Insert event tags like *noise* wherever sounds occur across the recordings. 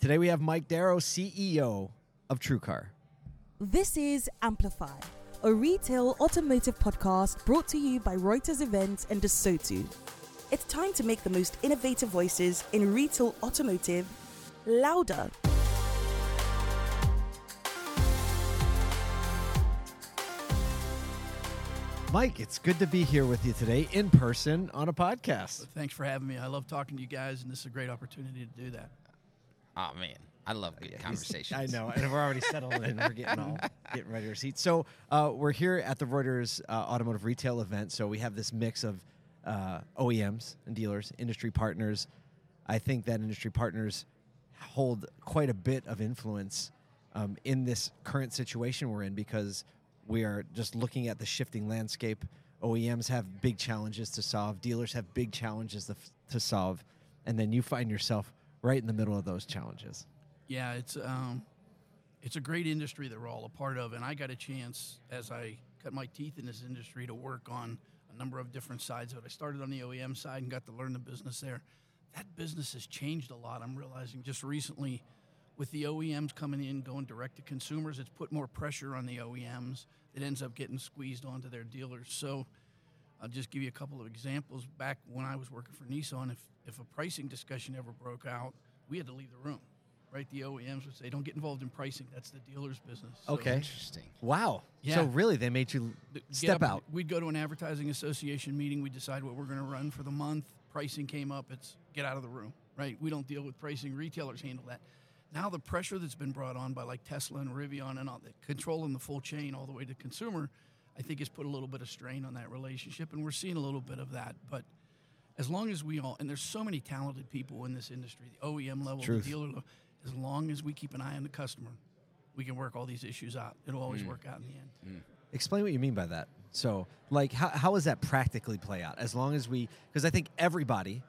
Today we have Mike Darrow, CEO of TrueCar. This is Amplify, a retail automotive podcast brought to you by Reuters Events and ASOTU. It's time to make the most innovative voices in retail automotive louder. Mike, it's good to be here with you today in person on a podcast. Thanks for having me. I love talking to you guys, and this is a great opportunity to do that. Oh man, I love good conversations. I know, and we're already settled in. We're getting all *laughs* getting ready to seat. So uh, we're here at the Reuters uh, Automotive Retail event. So we have this mix of uh, OEMs and dealers, industry partners. I think that industry partners hold quite a bit of influence um, in this current situation we're in because we are just looking at the shifting landscape. OEMs have big challenges to solve. Dealers have big challenges to, to solve, and then you find yourself right in the middle of those challenges. Yeah, it's um, it's a great industry that we're all a part of, and I got a chance as I cut my teeth in this industry to work on a number of different sides it. I started on the OEM side and got to learn the business there. That business has changed a lot. I'm realizing just recently with the OEMs coming in, going direct to consumers, it's put more pressure on the OEMs. It ends up getting squeezed onto their dealers. So I'll just give you a couple of examples. Back when I was working for Nissan, if, if a pricing discussion ever broke out, we had to leave the room. Right, the OEMs would say, "Don't get involved in pricing. That's the dealer's business." So okay, interesting. Wow. Yeah. So really, they made you step up, out. We'd go to an advertising association meeting. We decide what we're going to run for the month. Pricing came up. It's get out of the room. Right. We don't deal with pricing. Retailers handle that. Now the pressure that's been brought on by like Tesla and Rivian and all the controlling the full chain all the way to consumer, I think has put a little bit of strain on that relationship, and we're seeing a little bit of that. But as long as we all and there's so many talented people in this industry, the OEM level, Truth. the dealer level, as long as we keep an eye on the customer, we can work all these issues out. It'll always mm. work out in the end. Mm. Explain what you mean by that. So, like, how, how does that practically play out? As long as we, because I think everybody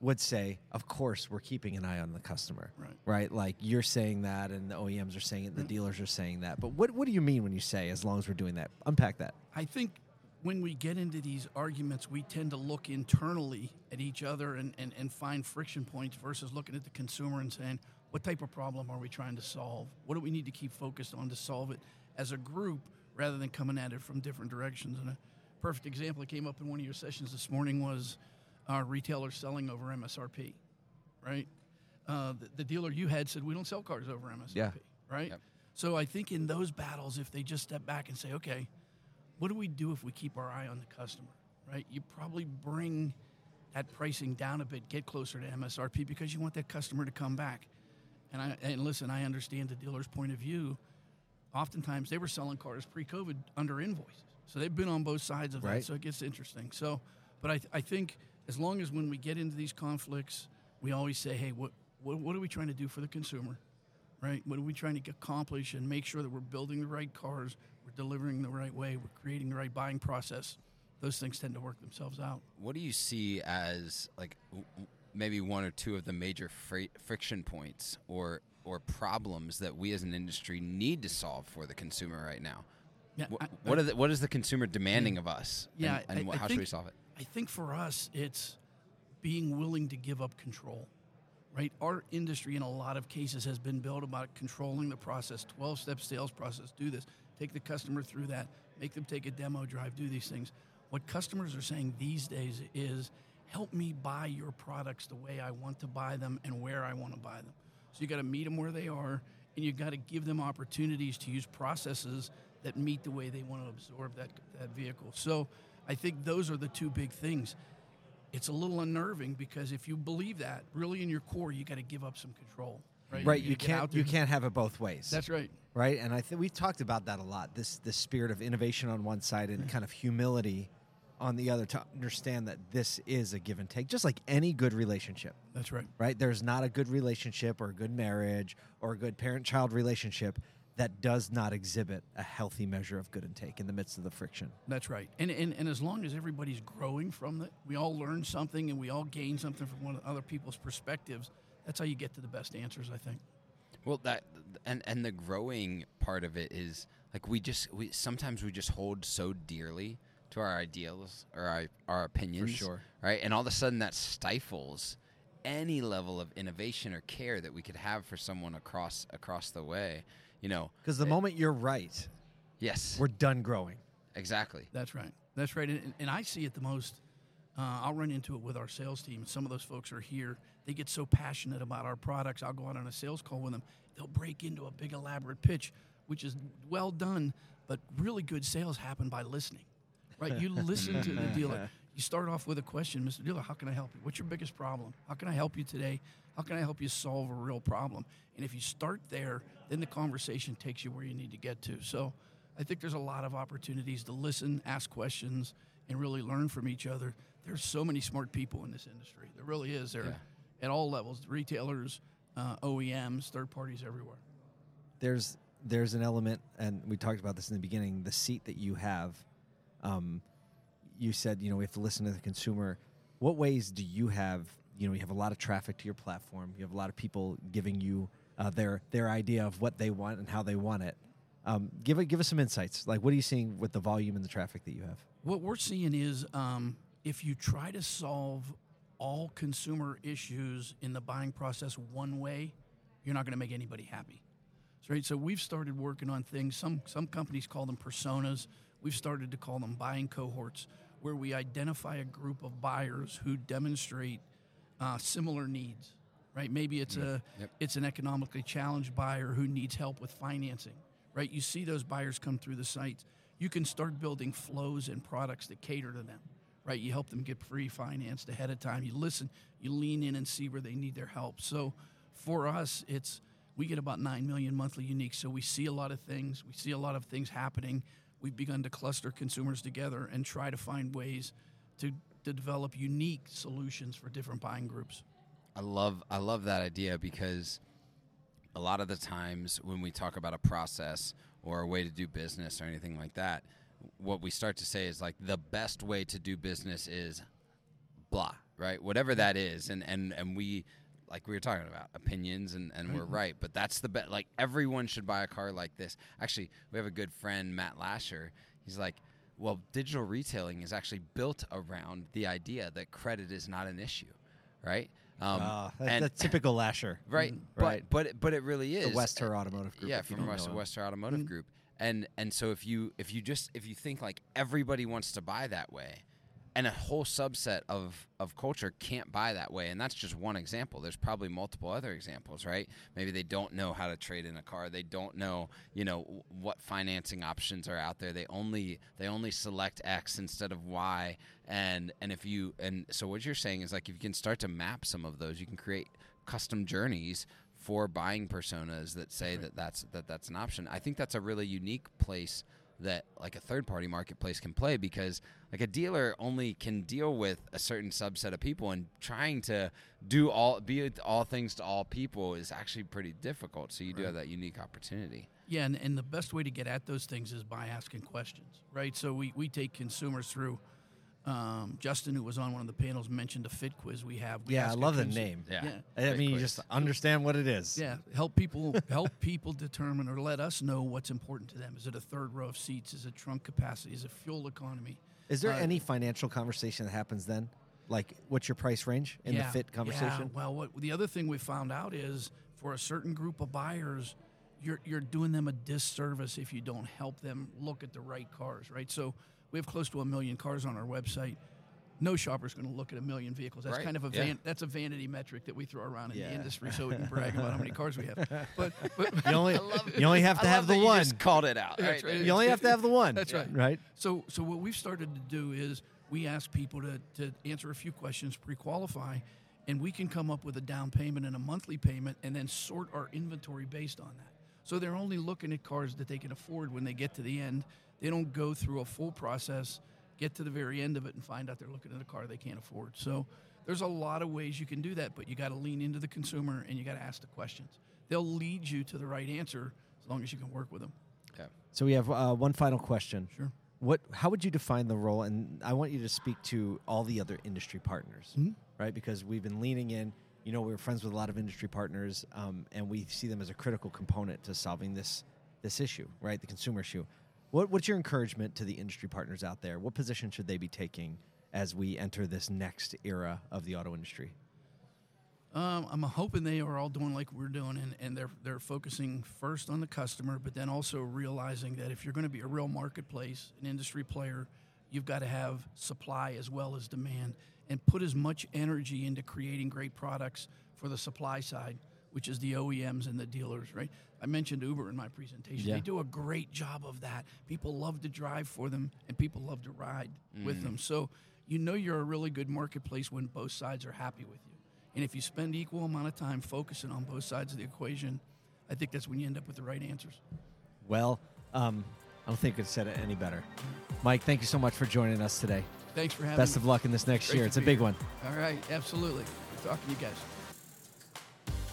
would say, of course, we're keeping an eye on the customer, right? Right? Like you're saying that, and the OEMs are saying it, the mm-hmm. dealers are saying that. But what what do you mean when you say as long as we're doing that? Unpack that. I think when we get into these arguments, we tend to look internally at each other and, and, and find friction points versus looking at the consumer and saying, what type of problem are we trying to solve? What do we need to keep focused on to solve it as a group rather than coming at it from different directions? And a perfect example that came up in one of your sessions this morning was our retailers selling over MSRP, right? Uh, the, the, dealer you had said we don't sell cars over MSRP, yeah. right? Yep. So I think in those battles, if they just step back and say, okay, what do we do if we keep our eye on the customer, right? You probably bring that pricing down a bit, get closer to MSRP because you want that customer to come back. And I and listen, I understand the dealer's point of view. Oftentimes they were selling cars pre-COVID under invoices, so they've been on both sides of right. that. So it gets interesting. So, but I, I think as long as when we get into these conflicts, we always say, hey, what, what, what are we trying to do for the consumer? Right? What are we trying to accomplish and make sure that we're building the right cars, we're delivering the right way, we're creating the right buying process? Those things tend to work themselves out. What do you see as like maybe one or two of the major fr- friction points or or problems that we as an industry need to solve for the consumer right now? Yeah, what, I, what, the, what is the consumer demanding of us? Yeah, and, and I, how think, should we solve it? I think for us, it's being willing to give up control. Right, our industry in a lot of cases has been built about controlling the process, twelve-step sales process. Do this, take the customer through that, make them take a demo drive, do these things. What customers are saying these days is, help me buy your products the way I want to buy them and where I want to buy them. So you got to meet them where they are, and you got to give them opportunities to use processes that meet the way they want to absorb that that vehicle. So I think those are the two big things. It's a little unnerving because if you believe that, really in your core, you got to give up some control. Right, right. You, you can't. You can't have it both ways. That's right. Right, and I think we've talked about that a lot. This this spirit of innovation on one side and kind of humility on the other to understand that this is a give and take, just like any good relationship. That's right. Right. There's not a good relationship or a good marriage or a good parent-child relationship that does not exhibit a healthy measure of good intake in the midst of the friction. That's right. And, and, and as long as everybody's growing from it, we all learn something and we all gain something from one other people's perspectives, that's how you get to the best answers, I think. Well, that and and the growing part of it is like we just we sometimes we just hold so dearly to our ideals or our, our opinions, For sure. right? And all of a sudden that stifles any level of innovation or care that we could have for someone across across the way, you know, Because the moment you're right, yes, we're done growing. exactly. That's right. That's right. And, and I see it the most. Uh, I'll run into it with our sales team. Some of those folks are here. They get so passionate about our products. I'll go out on a sales call with them. They'll break into a big elaborate pitch, which is well done, but really good sales happen by listening. Right? You listen to the dealer. *laughs* You start off with a question, Mr. Dealer, how can I help you? What's your biggest problem? How can I help you today? How can I help you solve a real problem? And if you start there, then the conversation takes you where you need to get to. So I think there's a lot of opportunities to listen, ask questions, and really learn from each other. There's so many smart people in this industry. There really is. There Yeah. at all levels, retailers, uh, OEMs, third parties everywhere. there's there's an element, and we talked about this in the beginning. The seat that you have, um, you said you know we have to listen to the consumer. What ways do you have? You know, you have a lot of traffic to your platform. You have a lot of people giving you uh, their their idea of what they want and how they want it. Um, give give us some insights. Like, what are you seeing with the volume and the traffic that you have? What we're seeing is um, if you try to solve all consumer issues in the buying process one way, you're not going to make anybody happy. So, right? So we've started working on things. Some some companies call them personas. We've started to call them buying cohorts, where we identify a group of buyers who demonstrate uh, similar needs. Right? Maybe it's a Yep. it's an economically challenged buyer who needs help with financing. Right? You see those buyers come through the sites. You can start building flows and products that cater to them. Right? You help them get pre-financed ahead of time. You listen. You lean in and see where they need their help. So for us, it's we get about 9 million monthly uniques. So we see a lot of things. We see a lot of things happening. We've begun to cluster consumers together and try to find ways to, to develop unique solutions for different buying groups. I love I love that idea because a lot of the times when we talk about a process or a way to do business or anything like that, what we start to say is like the best way to do business is blah, right? Whatever that is. And and and we like we were talking about opinions and, and we're right, but that's the bet like everyone should buy a car like this. Actually, we have a good friend, Matt Lasher. He's like, well, digital retailing is actually built around the idea that credit is not an issue, right? Um, Ah, that- and- that's typical Lasher, *laughs* right, right. But but it, but it really is The Wester Automotive Group. yeah, from West. Wester Automotive Group. And and so if you if you just if you think like everybody wants to buy that way, and a whole subset of of culture can't buy that way, and that's just one example. There's probably multiple other examples, right? Maybe they don't know how to trade in a car. They don't know, you know, what financing options are out there. They only they only select X instead of Y. And and if you and so what you're saying is like if you can start to map some of those, you can create custom journeys for buying personas that say that that's that that's an option. I think that's a really unique place that like a third party marketplace can play because like a dealer only can deal with a certain subset of people and trying to do all be all things to all people is actually pretty difficult. So you do have that unique opportunity. Yeah, and, and the best way to get at those things is by asking questions, right? So we, we take consumers through. Um, Justin, who was on one of the panels, mentioned a fit quiz we have. We Yeah, I love the name. Yeah. Yeah. I Great mean, you just understand what it is. Yeah, help people help people determine or let us know what's important to them. Is it a third row of seats? Is it trunk capacity? Is it fuel economy? Is there Uh, any financial conversation that happens then? Like, what's your price range in yeah, the fit conversation? Yeah. Well, what, the other thing we found out is for a certain group of buyers, you're you're doing them a disservice if you don't help them look at the right cars, right? So we have close to a million cars on our website. No shopper's going to look at a million vehicles. That's Right, kind of a yeah. that's a vanity metric that we throw around in Yeah. the industry, so we can *laughs* brag about how many cars we have. But, but *laughs* You only, *laughs* you only have to I have love the that you one. just called it out. Right right. You only have to have the one. That's right. Right. So, so what we've started to do is we ask people to, to answer a few questions, pre-qualify, and we can come up with a down payment and a monthly payment, and then sort our inventory based on that. So they're only looking at cars that they can afford when they get to the end. They don't go through a full process, get to the very end of it, and find out they're looking at a car they can't afford. So there's a lot of ways you can do that, but you got to lean into the consumer and you got to ask the questions. They'll lead you to the right answer as long as you can work with them. Yeah. So we have uh, one final question. Sure. What? How would you define the role? And I want you to speak to all the other industry partners, Mhm. right? Because we've been leaning in. You know, we're friends with a lot of industry partners, um, and we see them as a critical component to solving this this issue, right? The consumer issue. What, what's your encouragement to the industry partners out there? What position should they be taking as we enter this next era of the auto industry? Um, I'm hoping they are all doing like we're doing, and, and they're they're focusing first on the customer, but then also realizing that if you're going to be a real marketplace, an industry player, you've got to have supply as well as demand, and put as much energy into creating great products for the supply side, which is the OEMs and the dealers. Right? I mentioned Uber in my presentation. Yeah. They do a great job of that. People love to drive for them, and people love to ride with them. So you know you're a really good marketplace when both sides are happy with you. And if you spend equal amount of time focusing on both sides of the equation, I think that's when you end up with the right answers. Well, um, I don't think I could said it any better. Mike, thank you so much for joining us today. Thanks for having Best me. of luck in this next Great year. It's a big here. one. All right, absolutely. Good talking to you guys.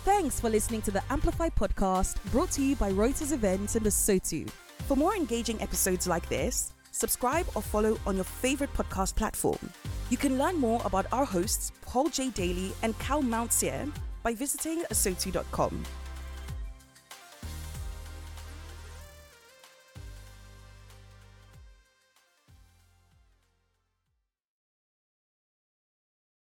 Thanks for listening to the Amplify podcast brought to you by Reuters Events and ASOTU. For more engaging episodes like this, subscribe or follow on your favorite podcast platform. You can learn more about our hosts, Paul J. Daly and Kyle Mountsier, by visiting asotu.com.